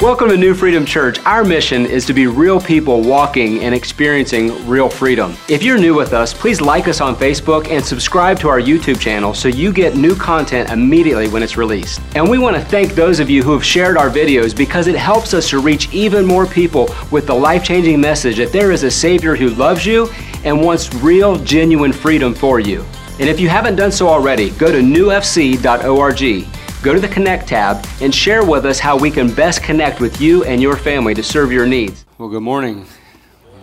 Welcome to New Freedom Church. Our mission is to be real people walking and experiencing real freedom. If you're new with us, please like us on Facebook and subscribe to our YouTube channel so you get new content immediately when it's released. And we want to thank those of you who have shared our videos because it helps us to reach even more people with the life changing message that there is a Savior who loves you and wants real, genuine freedom for you. And if you haven't done so already, go to newfc.org go to the Connect tab and share with us how we can best connect with you and your family to serve your needs. Well, good morning.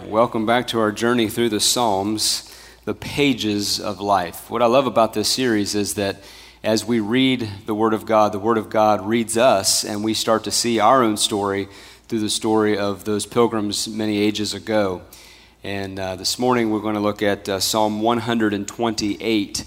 Welcome back to our journey through the Psalms, the pages of life. What I love about this series is that as we read the Word of God, the Word of God reads us, and we start to see our own story through the story of those pilgrims many ages ago. And uh, this morning we're going to look at uh, Psalm 128.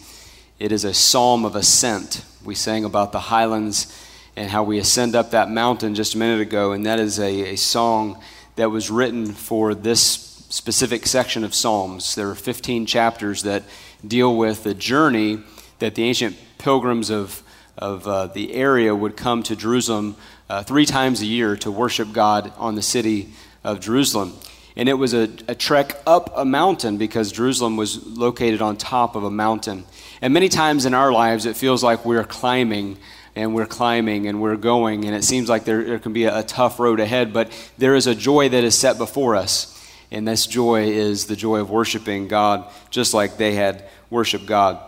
It is a psalm of ascent. We sang about the highlands and how we ascend up that mountain just a minute ago, and that is a, a song that was written for this specific section of Psalms. There are 15 chapters that deal with the journey that the ancient pilgrims of, of uh, the area would come to Jerusalem uh, three times a year to worship God on the city of Jerusalem. And it was a, a trek up a mountain because Jerusalem was located on top of a mountain. And many times in our lives, it feels like we're climbing and we're climbing and we're going, and it seems like there, there can be a, a tough road ahead, but there is a joy that is set before us. And this joy is the joy of worshiping God just like they had worshiped God.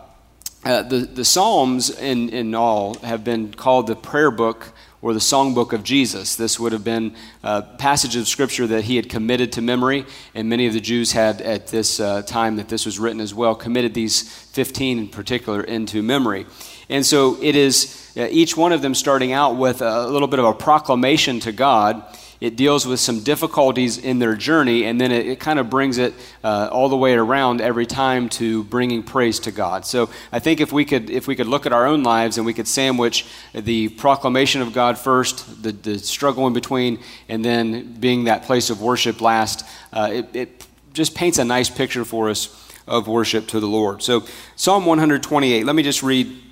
Uh, the, the Psalms, in, in all, have been called the prayer book or the songbook of Jesus. This would have been a passage of scripture that he had committed to memory, and many of the Jews had, at this uh, time that this was written as well, committed these 15 in particular into memory. And so it is uh, each one of them starting out with a little bit of a proclamation to God it deals with some difficulties in their journey, and then it, it kind of brings it uh, all the way around every time to bringing praise to God. So I think if we could, if we could look at our own lives and we could sandwich the proclamation of God first, the, the struggle in between, and then being that place of worship last, uh, it, it just paints a nice picture for us of worship to the Lord. So Psalm 128, let me just read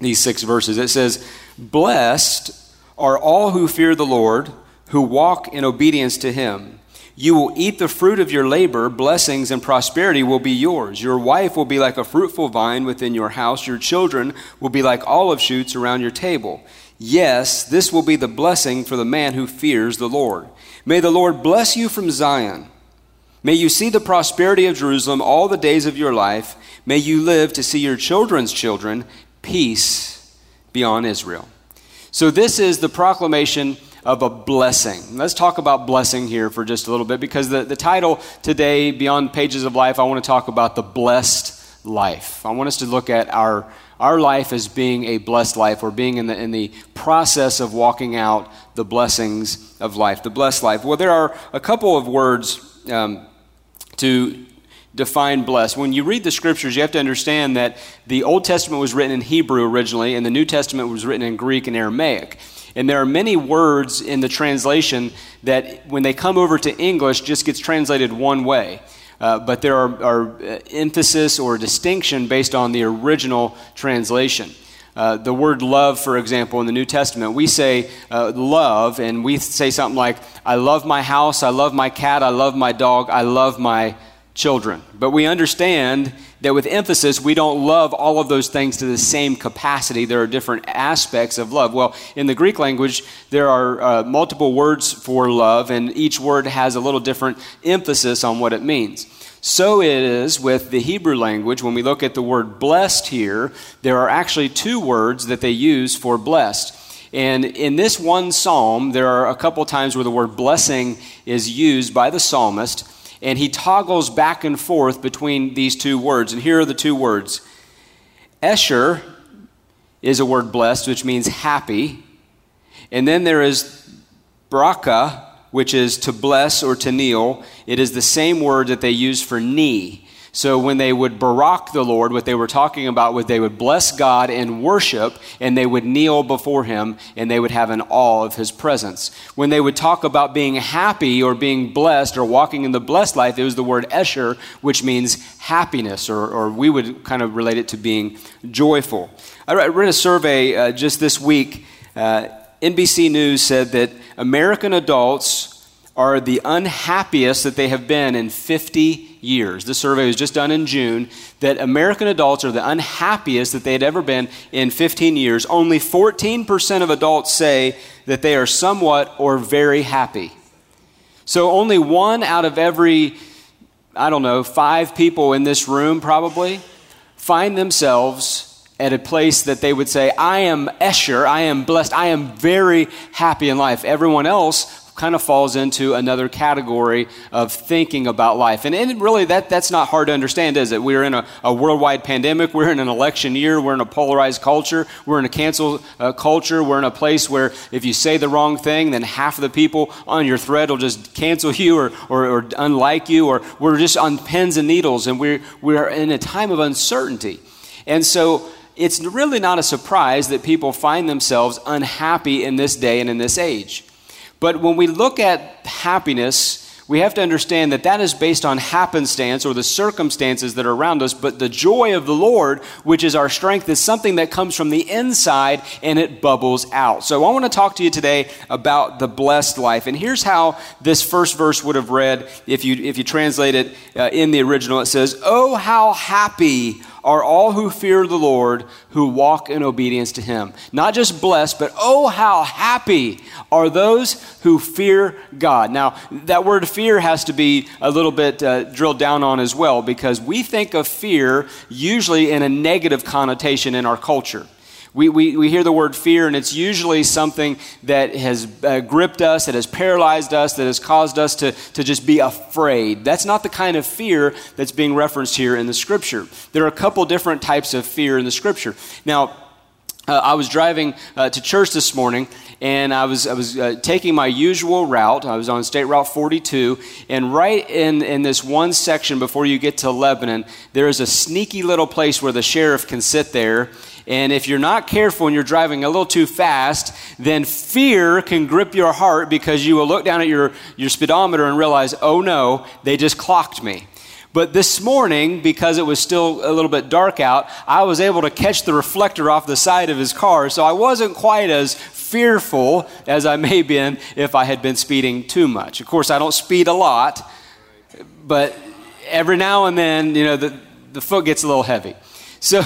these six verses. It says, Blessed are all who fear the Lord who walk in obedience to him. You will eat the fruit of your labor, blessings and prosperity will be yours. Your wife will be like a fruitful vine within your house, your children will be like olive shoots around your table. Yes, this will be the blessing for the man who fears the Lord. May the Lord bless you from Zion. May you see the prosperity of Jerusalem all the days of your life. May you live to see your children's children. Peace be on Israel. So, this is the proclamation of a blessing. Let's talk about blessing here for just a little bit because the, the title today, Beyond Pages of Life, I want to talk about the blessed life. I want us to look at our, our life as being a blessed life or being in the, in the process of walking out the blessings of life, the blessed life. Well, there are a couple of words um, to define blessed. When you read the scriptures, you have to understand that the Old Testament was written in Hebrew originally, and the New Testament was written in Greek and Aramaic. And there are many words in the translation that, when they come over to English, just gets translated one way. Uh, but there are, are, uh, emphasis or distinction based on the original translation. Uh, the word love, for example, in the New Testament, we say uh, love, and we say something like, I love my house, I love my cat, I love my dog, I love my children. But we understand that with emphasis, we don't love all of those things to the same capacity. There are different aspects of love. Well, in the Greek language, there are uh, multiple words for love, and each word has a little different emphasis on what it means. So it is with the Hebrew language. When we look at the word blessed here, there are actually two words that they use for blessed. And in this one psalm, there are a couple times where the word blessing is used by the psalmist and he toggles back and forth between these two words. And here are the two words Esher is a word blessed, which means happy. And then there is Baraka, which is to bless or to kneel. It is the same word that they use for knee. So when they would barak the Lord, what they were talking about was they would bless God and worship, and they would kneel before Him, and they would have an awe of His presence. When they would talk about being happy or being blessed or walking in the blessed life, it was the word esher, which means happiness, or, or we would kind of relate it to being joyful. I read a survey uh, just this week. Uh, NBC News said that American adults are the unhappiest that they have been in 50 years. This survey was just done in June that American adults are the unhappiest that they had ever been in 15 years. Only 14% of adults say that they are somewhat or very happy. So only one out of every, I don't know, five people in this room probably find themselves at a place that they would say, I am esher, I am blessed, I am very happy in life. Everyone else kind of falls into another category of thinking about life. And, and really, that, that's not hard to understand, is it? We're in a, a, worldwide pandemic, we're in an election year, we're in a polarized culture, we're in a cancel uh, culture, we're in a place where if you say the wrong thing, then half of the people on your thread will just cancel you or, or, or unlike you, or we're just on pins and needles, and we're, we're in a time of uncertainty. And so, it's really not a surprise that people find themselves unhappy in this day and in this age. But when we look at happiness, we have to understand that that is based on happenstance or the circumstances that are around us. But the joy of the Lord, which is our strength, is something that comes from the inside and it bubbles out. So I want to talk to you today about the blessed life. And here's how this first verse would have read if you, if you translate it uh, in the original. It says, Oh, how happy are all who fear the Lord, who walk in obedience to him. Not just blessed, but oh, how happy are those who fear God. Now, that word fear has to be a little bit uh, drilled down on as well, because we think of fear usually in a negative connotation in our culture. We, we, we hear the word fear, and it's usually something that has uh, gripped us, that has paralyzed us, that has caused us to, to just be afraid. That's not the kind of fear that's being referenced here in the scripture. There are a couple different types of fear in the scripture. Now, uh, I was driving uh, to church this morning, and I was, I was uh, taking my usual route. I was on State Route 42, and right in, in this one section before you get to Lebanon, there is a sneaky little place where the sheriff can sit there and if you're not careful and you're driving a little too fast, then fear can grip your heart because you will look down at your, your speedometer and realize, oh no, they just clocked me. But this morning, because it was still a little bit dark out, I was able to catch the reflector off the side of his car, so I wasn't quite as fearful as I may have been if I had been speeding too much. Of course, I don't speed a lot, but every now and then, you know, the, the foot gets a little heavy. So,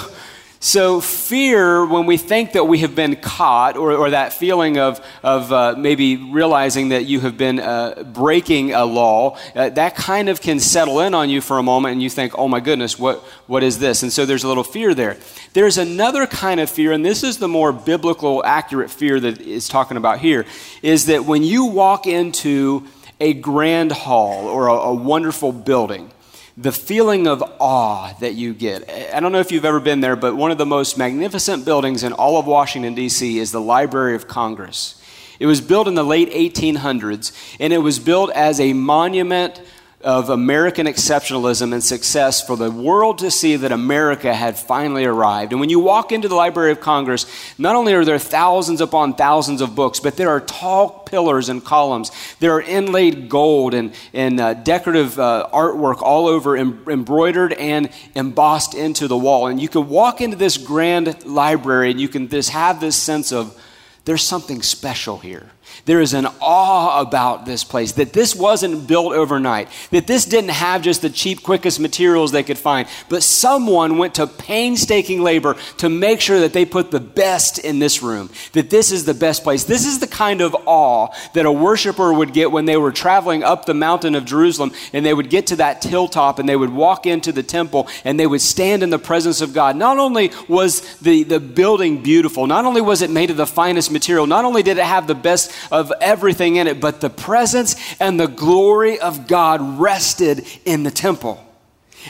so, fear, when we think that we have been caught, or, or that feeling of, of uh, maybe realizing that you have been uh, breaking a law, uh, that kind of can settle in on you for a moment and you think, oh my goodness, what, what is this? And so there's a little fear there. There's another kind of fear, and this is the more biblical, accurate fear that is talking about here, is that when you walk into a grand hall or a, a wonderful building, the feeling of awe that you get. I don't know if you've ever been there, but one of the most magnificent buildings in all of Washington, D.C. is the Library of Congress. It was built in the late 1800s, and it was built as a monument of American exceptionalism and success for the world to see that America had finally arrived. And when you walk into the Library of Congress, not only are there thousands upon thousands of books, but there are tall pillars and columns. There are inlaid gold and, and uh, decorative uh, artwork all over, em- embroidered and embossed into the wall. And you can walk into this grand library and you can just have this sense of there's something special here. There is an awe about this place that this wasn't built overnight, that this didn't have just the cheap, quickest materials they could find, but someone went to painstaking labor to make sure that they put the best in this room, that this is the best place. This is the kind of awe that a worshiper would get when they were traveling up the mountain of Jerusalem and they would get to that hilltop and they would walk into the temple and they would stand in the presence of God. Not only was the, the building beautiful, not only was it made of the finest material, not only did it have the best of everything in it, but the presence and the glory of God rested in the temple.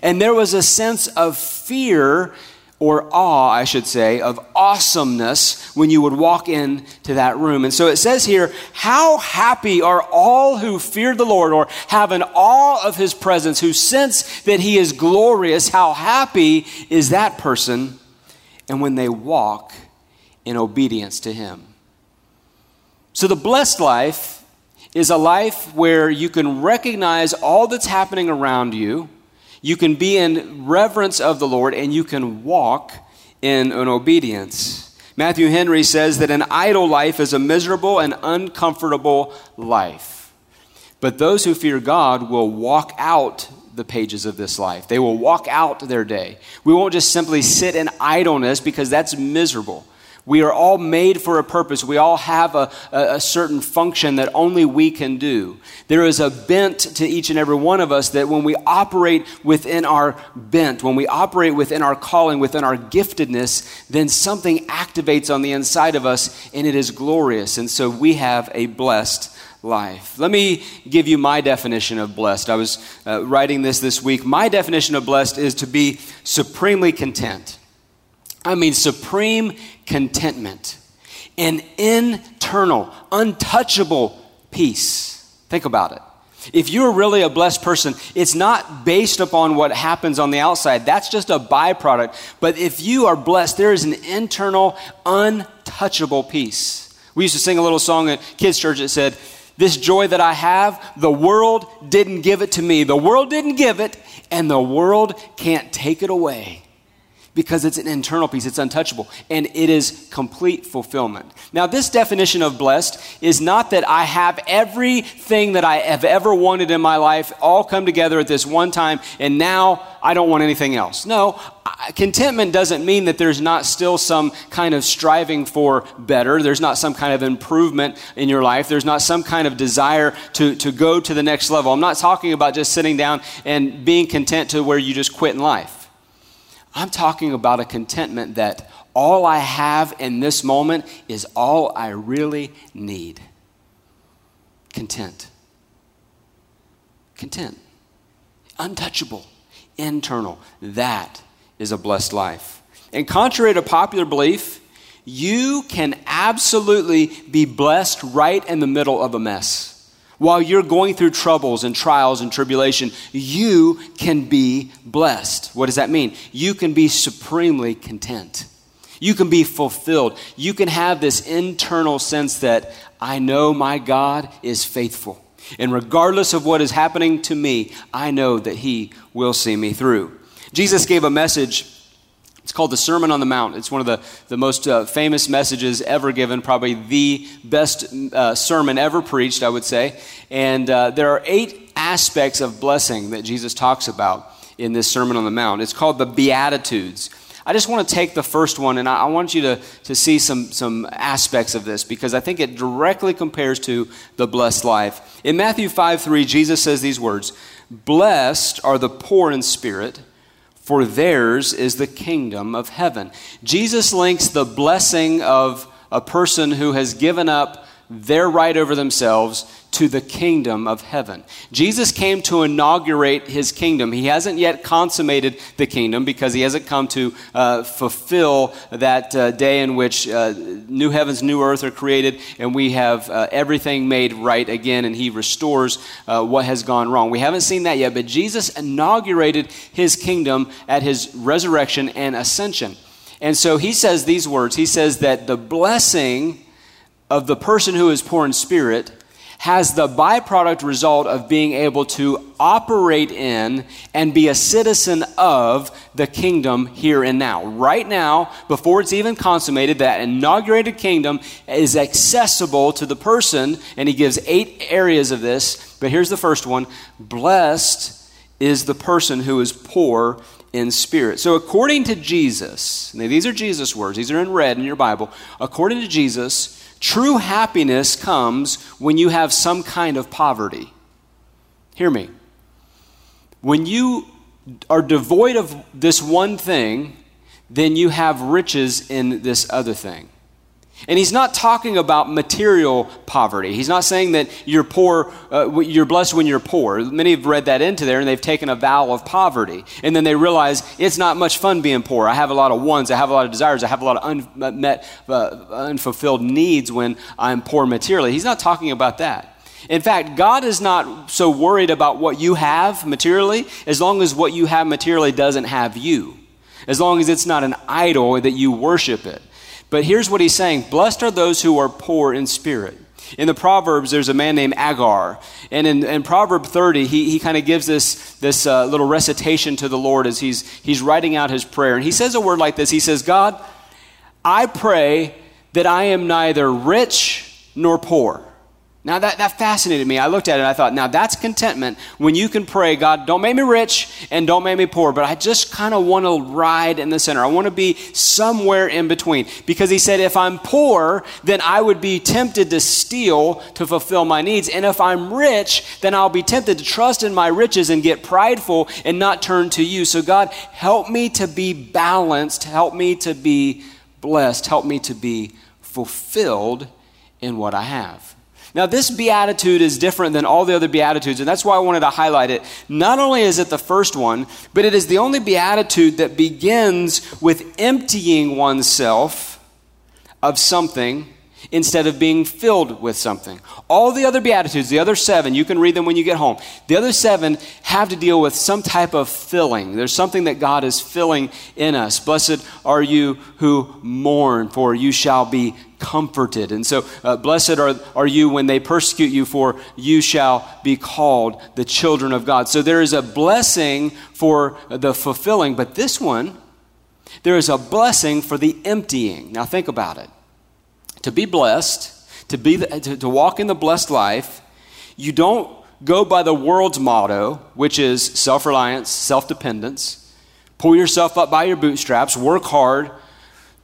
And there was a sense of fear or awe, I should say, of awesomeness when you would walk into that room. And so it says here, How happy are all who fear the Lord or have an awe of his presence, who sense that he is glorious. How happy is that person? And when they walk in obedience to him. So, the blessed life is a life where you can recognize all that's happening around you, you can be in reverence of the Lord, and you can walk in an obedience. Matthew Henry says that an idle life is a miserable and uncomfortable life. But those who fear God will walk out the pages of this life. They will walk out their day. We won't just simply sit in idleness because that's miserable. We are all made for a purpose. We all have a, a, a, certain function that only we can do. There is a bent to each and every one of us that when we operate within our bent, when we operate within our calling, within our giftedness, then something activates on the inside of us and it is glorious. And so we have a blessed life. Let me give you my definition of blessed. I was uh, writing this this week. My definition of blessed is to be supremely content. I mean, supreme contentment, an internal, untouchable peace. Think about it. If you're really a blessed person, it's not based upon what happens on the outside. That's just a byproduct. But if you are blessed, there is an internal, untouchable peace. We used to sing a little song at kids' church that said, This joy that I have, the world didn't give it to me. The world didn't give it, and the world can't take it away because it's an internal peace, it's untouchable, and it is complete fulfillment. Now, this definition of blessed is not that I have everything that I have ever wanted in my life all come together at this one time, and now I don't want anything else. No, contentment doesn't mean that there's not still some kind of striving for better, there's not some kind of improvement in your life, there's not some kind of desire to, to go to the next level. I'm not talking about just sitting down and being content to where you just quit in life. I'm talking about a contentment that all I have in this moment is all I really need. Content. Content. Untouchable. Internal. That is a blessed life. And contrary to popular belief, you can absolutely be blessed right in the middle of a mess. While you're going through troubles and trials and tribulation, you can be blessed. What does that mean? You can be supremely content. You can be fulfilled. You can have this internal sense that I know my God is faithful. And regardless of what is happening to me, I know that He will see me through. Jesus gave a message it's called the Sermon on the Mount. It's one of the, the most uh, famous messages ever given, probably the best uh, sermon ever preached, I would say. And uh, there are eight aspects of blessing that Jesus talks about in this Sermon on the Mount. It's called the Beatitudes. I just want to take the first one and I, I want you to, to see some, some aspects of this because I think it directly compares to the blessed life. In Matthew 5 3, Jesus says these words Blessed are the poor in spirit for theirs is the kingdom of heaven. Jesus links the blessing of a person who has given up their right over themselves to the kingdom of heaven. Jesus came to inaugurate his kingdom. He hasn't yet consummated the kingdom because he hasn't come to uh, fulfill that uh, day in which uh, new heavens, new earth are created and we have uh, everything made right again and he restores uh, what has gone wrong. We haven't seen that yet, but Jesus inaugurated his kingdom at his resurrection and ascension. And so he says these words He says that the blessing of the person who is poor in spirit has the byproduct result of being able to operate in and be a citizen of the kingdom here and now. Right now, before it's even consummated, that inaugurated kingdom is accessible to the person, and he gives eight areas of this. But here's the first one Blessed is the person who is poor in spirit. So, according to Jesus, now these are Jesus' words, these are in red in your Bible. According to Jesus, True happiness comes when you have some kind of poverty. Hear me. When you are devoid of this one thing, then you have riches in this other thing. And he's not talking about material poverty. He's not saying that you're poor, uh, you're blessed when you're poor. Many have read that into there and they've taken a vow of poverty. And then they realize it's not much fun being poor. I have a lot of wants, I have a lot of desires, I have a lot of unmet, uh, unfulfilled needs when I'm poor materially. He's not talking about that. In fact, God is not so worried about what you have materially as long as what you have materially doesn't have you. As long as it's not an idol that you worship it. But here's what he's saying Blessed are those who are poor in spirit. In the Proverbs, there's a man named Agur. And in, in Proverb 30, he, he kind of gives this, this uh, little recitation to the Lord as he's, he's writing out his prayer. And he says a word like this He says, God, I pray that I am neither rich nor poor. Now that, that fascinated me. I looked at it and I thought, now that's contentment when you can pray, God, don't make me rich and don't make me poor, but I just kind of want to ride in the center. I want to be somewhere in between. Because he said, if I'm poor, then I would be tempted to steal to fulfill my needs. And if I'm rich, then I'll be tempted to trust in my riches and get prideful and not turn to you. So God, help me to be balanced. Help me to be blessed. Help me to be fulfilled in what I have. Now, this beatitude is different than all the other beatitudes, and that's why I wanted to highlight it. Not only is it the first one, but it is the only beatitude that begins with emptying oneself of something instead of being filled with something. All the other Beatitudes, the other seven, you can read them when you get home. The other seven have to deal with some type of filling. There's something that God is filling in us. Blessed are you who mourn, for you shall be comforted. And so, uh, blessed are, are you when they persecute you, for you shall be called the children of God. So, there is a blessing for the fulfilling, but this one, there is a blessing for the emptying. Now, think about it to be blessed, to, be the, to, to walk in the blessed life, you don't go by the world's motto, which is self reliance, self dependence. Pull yourself up by your bootstraps, work hard,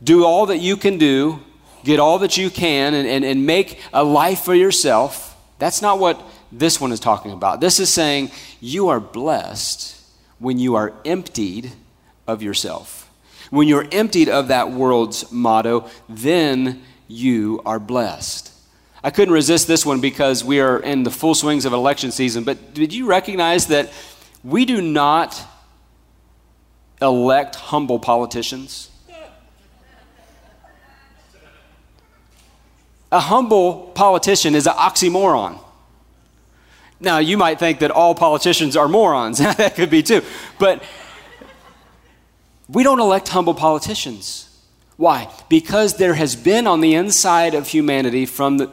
do all that you can do, get all that you can, and, and, and make a life for yourself. That's not what this one is talking about. This is saying you are blessed when you are emptied of yourself. When you're emptied of that world's motto, then you are blessed. I couldn't resist this one because we are in the full swings of election season, but did you recognize that we do not elect humble politicians? A humble politician is an oxymoron. Now, you might think that all politicians are morons. that could be too. But we don't elect humble politicians. Why? Because there has been on the inside of humanity from the,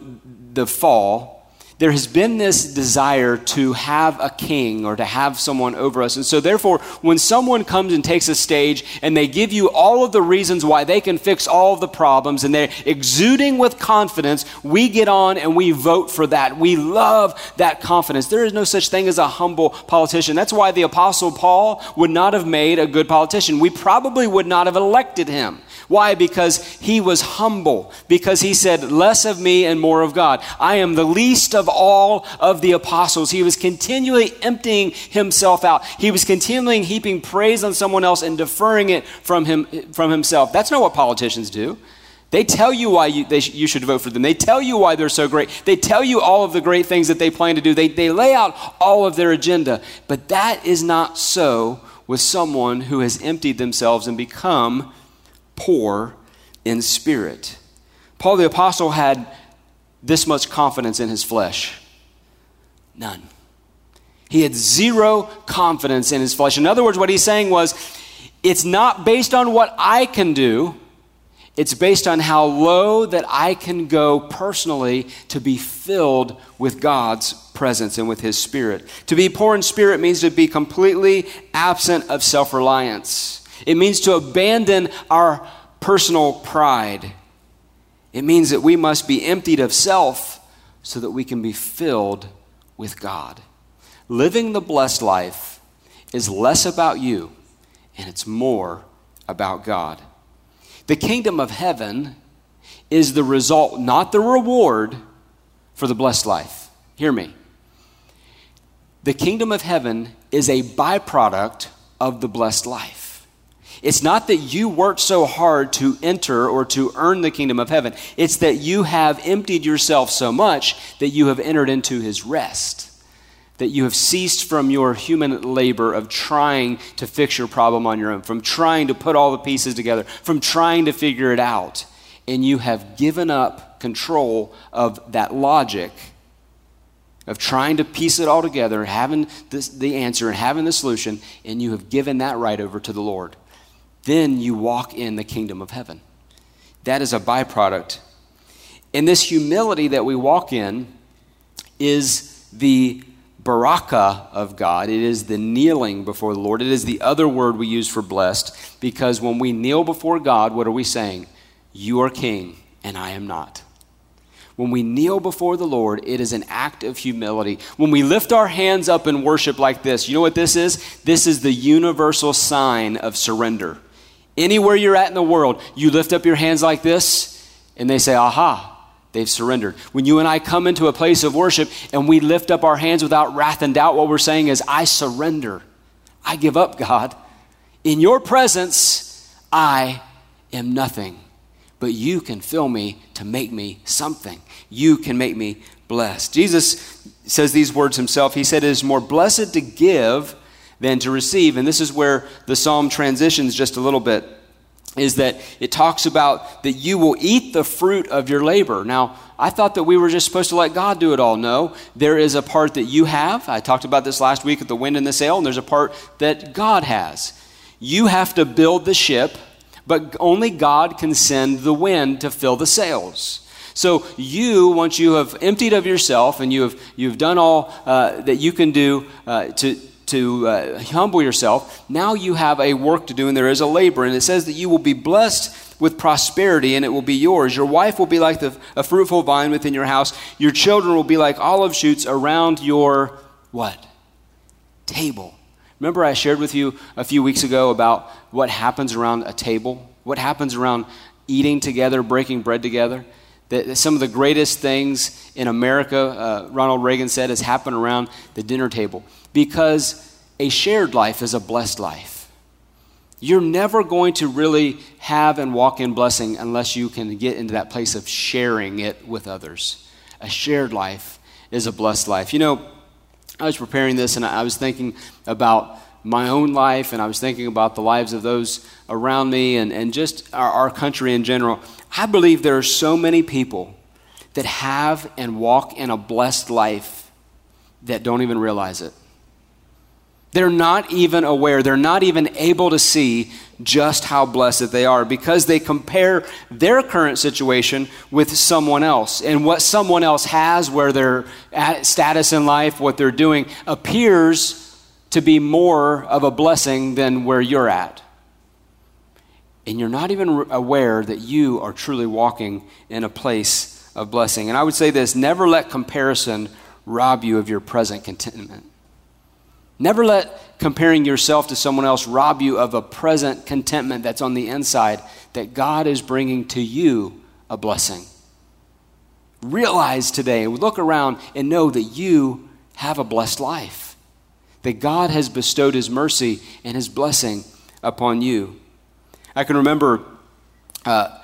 the fall there has been this desire to have a king or to have someone over us. And so, therefore, when someone comes and takes a stage and they give you all of the reasons why they can fix all of the problems and they're exuding with confidence, we get on and we vote for that. We love that confidence. There is no such thing as a humble politician. That's why the Apostle Paul would not have made a good politician. We probably would not have elected him. Why? Because he was humble, because he said, Less of me and more of God. I am the least of all of the apostles. He was continually emptying himself out. He was continually heaping praise on someone else and deferring it from, him, from himself. That's not what politicians do. They tell you why you, sh- you should vote for them. They tell you why they're so great. They tell you all of the great things that they plan to do. They, they lay out all of their agenda. But that is not so with someone who has emptied themselves and become poor in spirit. Paul the Apostle had this much confidence in his flesh? None. He had zero confidence in his flesh. In other words, what he's saying was, it's not based on what I can do, it's based on how low that I can go personally to be filled with God's presence and with His Spirit. To be poor in spirit means to be completely absent of self reliance. It means to abandon our personal pride. It means that we must be emptied of self so that we can be filled with God. Living the blessed life is less about you and it's more about God. The kingdom of heaven is the result, not the reward, for the blessed life. Hear me. The kingdom of heaven is a byproduct of the blessed life. It's not that you worked so hard to enter or to earn the kingdom of heaven. It's that you have emptied yourself so much that you have entered into his rest. That you have ceased from your human labor of trying to fix your problem on your own, from trying to put all the pieces together, from trying to figure it out. And you have given up control of that logic of trying to piece it all together, having this, the answer and having the solution, and you have given that right over to the Lord then you walk in the kingdom of heaven. That is a byproduct. And this humility that we walk in is the baraka of God. It is the kneeling before the Lord. It is the other word we use for blessed because when we kneel before God, what are we saying? You are king, and I am not. When we kneel before the Lord, it is an act of humility. When we lift our hands up in worship like this, you know what this is? This is the universal sign of surrender. Anywhere you're at in the world, you lift up your hands like this, and they say, Aha, they've surrendered. When you and I come into a place of worship and we lift up our hands without wrath and doubt, what we're saying is, I surrender. I give up, God. In your presence, I am nothing but you can fill me to make me something. You can make me blessed. Jesus says these words himself. He said, It is more blessed to give than to receive. And this is where the psalm transitions just a little bit. Is that it talks about that you will eat the fruit of your labor. Now, I thought that we were just supposed to let God do it all. No, there is a part that you have. I talked about this last week at the wind and the sail, and there's a part that God has. You have to build the ship but only God can send the wind to fill the sails. So you, once you have emptied of yourself and you have you've done all uh, that you can do uh, to to uh, humble yourself, now you have a work to do, and there is a labor. And it says that you will be blessed with prosperity, and it will be yours. Your wife will be like the, a fruitful vine within your house. Your children will be like olive shoots around your what table. Remember, I shared with you a few weeks ago about what happens around a table, what happens around eating together, breaking bread together. That some of the greatest things in America, uh, Ronald Reagan said, has happened around the dinner table because a shared life is a blessed life. You're never going to really have and walk in blessing unless you can get into that place of sharing it with others. A shared life is a blessed life. You know, I was preparing this and I was thinking about my own life and I was thinking about the lives of those around me and, and just our, our country in general. I believe there are so many people that have and walk in a blessed life that don't even realize it. They're not even aware, they're not even able to see just how blessed they are because they compare their current situation with someone else. And what someone else has, where their status in life, what they're doing, appears to be more of a blessing than where you're at. And you're not even aware that you are truly walking in a place of blessing. And I would say this never let comparison rob you of your present contentment. Never let comparing yourself to someone else rob you of a present contentment that's on the inside that God is bringing to you a blessing. Realize today, look around and know that you have a blessed life, that God has bestowed His mercy and His blessing upon you. I can remember uh,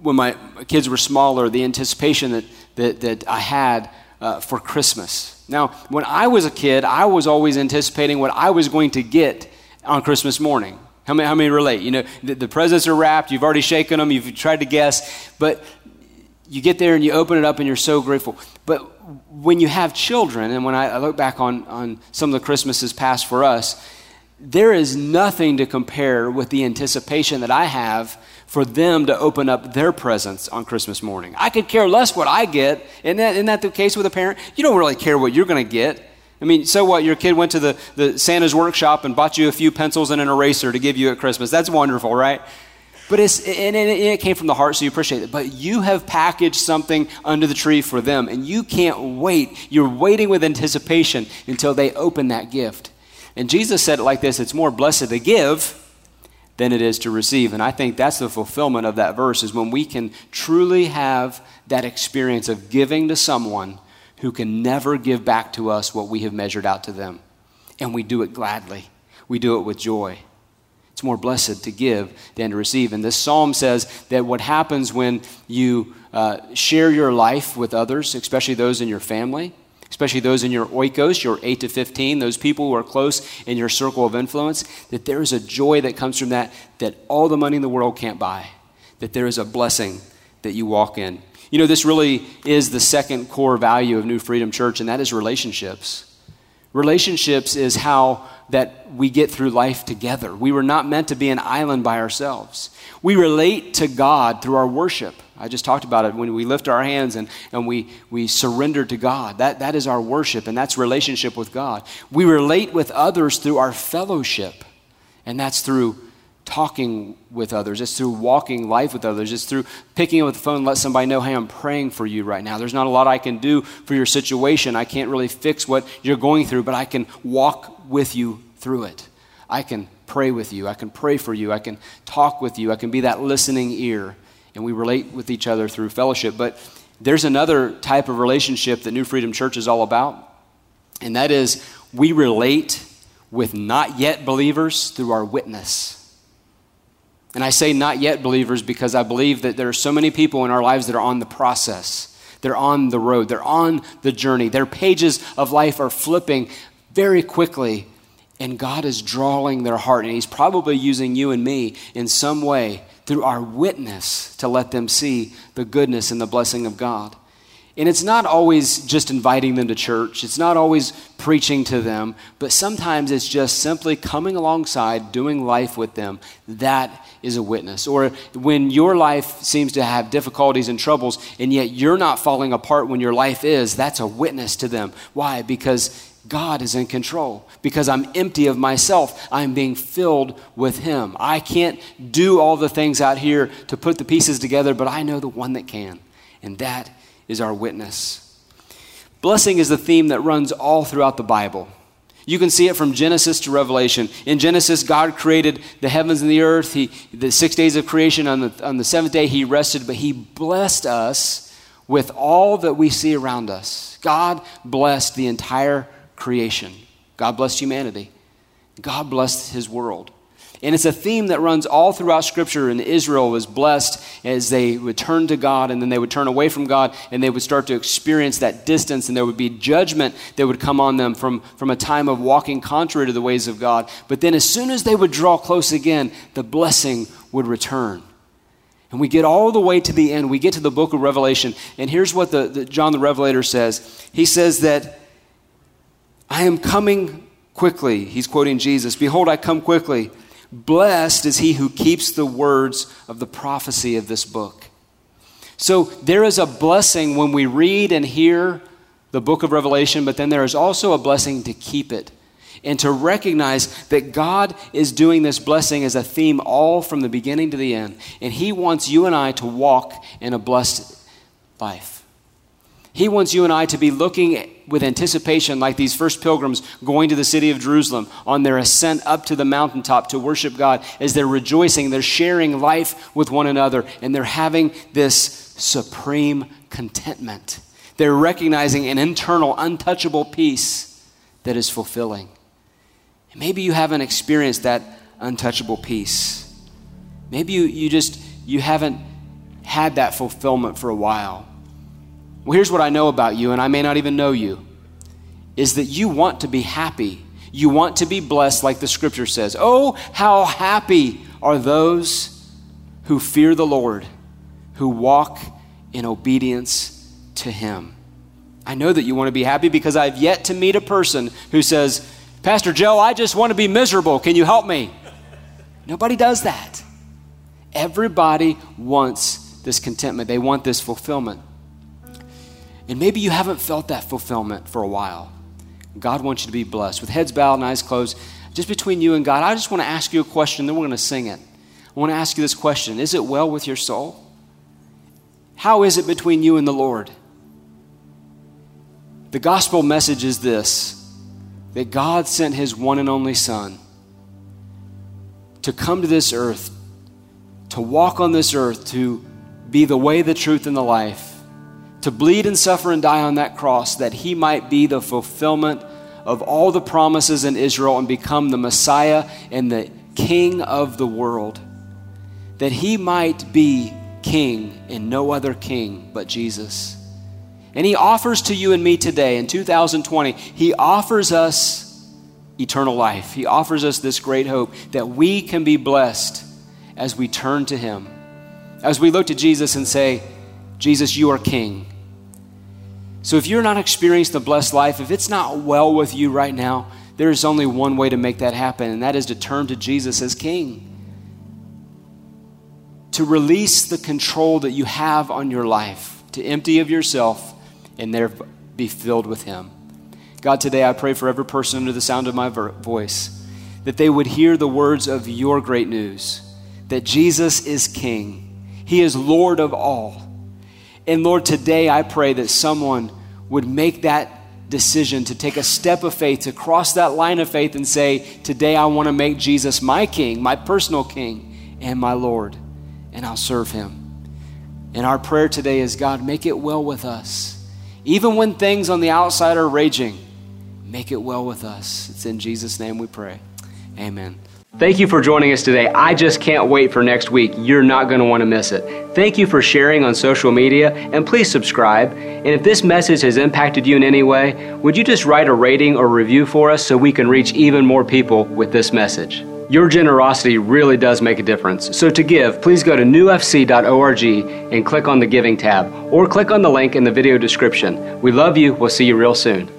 when my kids were smaller, the anticipation that, that, that I had uh, for Christmas. Now, when I was a kid, I was always anticipating what I was going to get on Christmas morning. How many, how many relate? You know, the, the presents are wrapped, you've already shaken them, you've tried to guess, but you get there and you open it up and you're so grateful. But when you have children, and when I, look back on, on some of the Christmases past for us, there is nothing to compare with the anticipation that I have for them to open up their presents on Christmas morning. I could care less what I get. Isn't that, isn't that the case with a parent? You don't really care what you're going to get. I mean, so what? Your kid went to the, the Santa's workshop and bought you a few pencils and an eraser to give you at Christmas. That's wonderful, right? But it's, and it came from the heart, so you appreciate it. But you have packaged something under the tree for them, and you can't wait. You're waiting with anticipation until they open that gift. And Jesus said it like this it's more blessed to give than it is to receive. And I think that's the fulfillment of that verse is when we can truly have that experience of giving to someone who can never give back to us what we have measured out to them. And we do it gladly, we do it with joy. It's more blessed to give than to receive. And this psalm says that what happens when you uh, share your life with others, especially those in your family, especially those in your oikos, your 8 to 15, those people who are close in your circle of influence, that there is a joy that comes from that that all the money in the world can't buy, that there is a blessing that you walk in. You know, this really is the second core value of New Freedom Church, and that is relationships. Relationships is how that we get through life together. We were not meant to be an island by ourselves. We relate to God through our worship. I just talked about it when we lift our hands and, and we, we surrender to God. That, that is our worship, and that's relationship with God. We relate with others through our fellowship, and that's through talking with others. It's through walking life with others. It's through picking up the phone and let somebody know, hey, I'm praying for you right now. There's not a lot I can do for your situation. I can't really fix what you're going through, but I can walk with you through it. I can pray with you. I can pray for you. I can talk with you. I can be that listening ear. And we relate with each other through fellowship. But there's another type of relationship that New Freedom Church is all about, and that is we relate with not yet believers through our witness. And I say not yet believers because I believe that there are so many people in our lives that are on the process. They're on the road. They're on the journey. Their pages of life are flipping very quickly, and God is drawing their heart. And He's probably using you and me in some way through our witness to let them see the goodness and the blessing of God. And it's not always just inviting them to church, it's not always preaching to them, but sometimes it's just simply coming alongside, doing life with them. That is a witness. Or when your life seems to have difficulties and troubles, and yet you're not falling apart when your life is, that's a witness to them. Why? Because God is in control. Because I'm empty of myself, I'm being filled with Him. I can't do all the things out here to put the pieces together, but I know the one that can, and that is our witness. Blessing is the theme that runs all throughout the Bible. You can see it from Genesis to Revelation. In Genesis, God created the heavens and the earth. He, the six days of creation, on the, on the seventh day, He rested, but He blessed us with all that we see around us. God blessed the entire creation. God blessed humanity. God blessed His world. And it's a theme that runs all throughout Scripture. And Israel was blessed as they would turn to God and then they would turn away from God and they would start to experience that distance and there would be judgment that would come on them from, from a time of walking contrary to the ways of God. But then as soon as they would draw close again, the blessing would return. And we get all the way to the end. We get to the book of Revelation. And here's what the, the John the Revelator says He says that I am coming quickly. He's quoting Jesus Behold, I come quickly. Blessed is he who keeps the words of the prophecy of this book. So there is a blessing when we read and hear the book of Revelation, but then there is also a blessing to keep it and to recognize that God is doing this blessing as a theme all from the beginning to the end. And He wants you and I to walk in a blessed life. He wants you and I to be looking with anticipation, like these first pilgrims going to the city of Jerusalem on their ascent up to the mountaintop to worship God, as they're rejoicing, they're sharing life with one another, and they're having this supreme contentment. They're recognizing an internal, untouchable peace that is fulfilling. And maybe you haven't experienced that untouchable peace. Maybe you, you just you haven't had that fulfillment for a while. Well, here's what I know about you, and I may not even know you, is that you want to be happy. You want to be blessed, like the scripture says. Oh, how happy are those who fear the Lord, who walk in obedience to Him. I know that you want to be happy because I've yet to meet a person who says, Pastor Joe, I just want to be miserable. Can you help me? Nobody does that. Everybody wants this contentment, they want this fulfillment. And maybe you haven't felt that fulfillment for a while. God wants you to be blessed. With heads bowed and eyes closed, just between you and God, I just want to ask you a question, then we're going to sing it. I want to ask you this question Is it well with your soul? How is it between you and the Lord? The gospel message is this that God sent his one and only Son to come to this earth, to walk on this earth, to be the way, the truth, and the life to bleed and suffer and die on that cross that he might be the fulfillment of all the promises in Israel and become the Messiah and the King of the world. That he might be king and no other king but Jesus. And he offers to you and me today in 2020, he offers us eternal life. He offers us this great hope that we can be blessed as we turn to him. As we look to Jesus and say, Jesus, you are king. So if you're not experiencing the blessed life, if it's not well with you right now, there is only one way to make that happen, and that is to turn to Jesus as king. To release the control that you have on your life, to empty of yourself and there be filled with Him. God, today I pray for every person under the sound of my voice that they would hear the words of your great news that Jesus is King, He is Lord of all. And Lord, today I pray that someone would make that decision to take a step of faith, to cross that line of faith and say, Today I want to make Jesus my King, my personal King, and my Lord, and I'll serve Him. And our prayer today is God, make it well with us. Even when things on the outside are raging, make it well with us. It's in Jesus' name we pray. Amen. Thank you for joining us today. I just can't wait for next week. You're not going to want to miss it. Thank you for sharing on social media, and please subscribe. And if this message has impacted you in any way, would you just write a rating or review for us so we can reach even more people with this message? Your generosity really does make a difference. So to give, please go to newfc.org and click on the Giving tab, or click on the link in the video description. We love you. We'll see you real soon.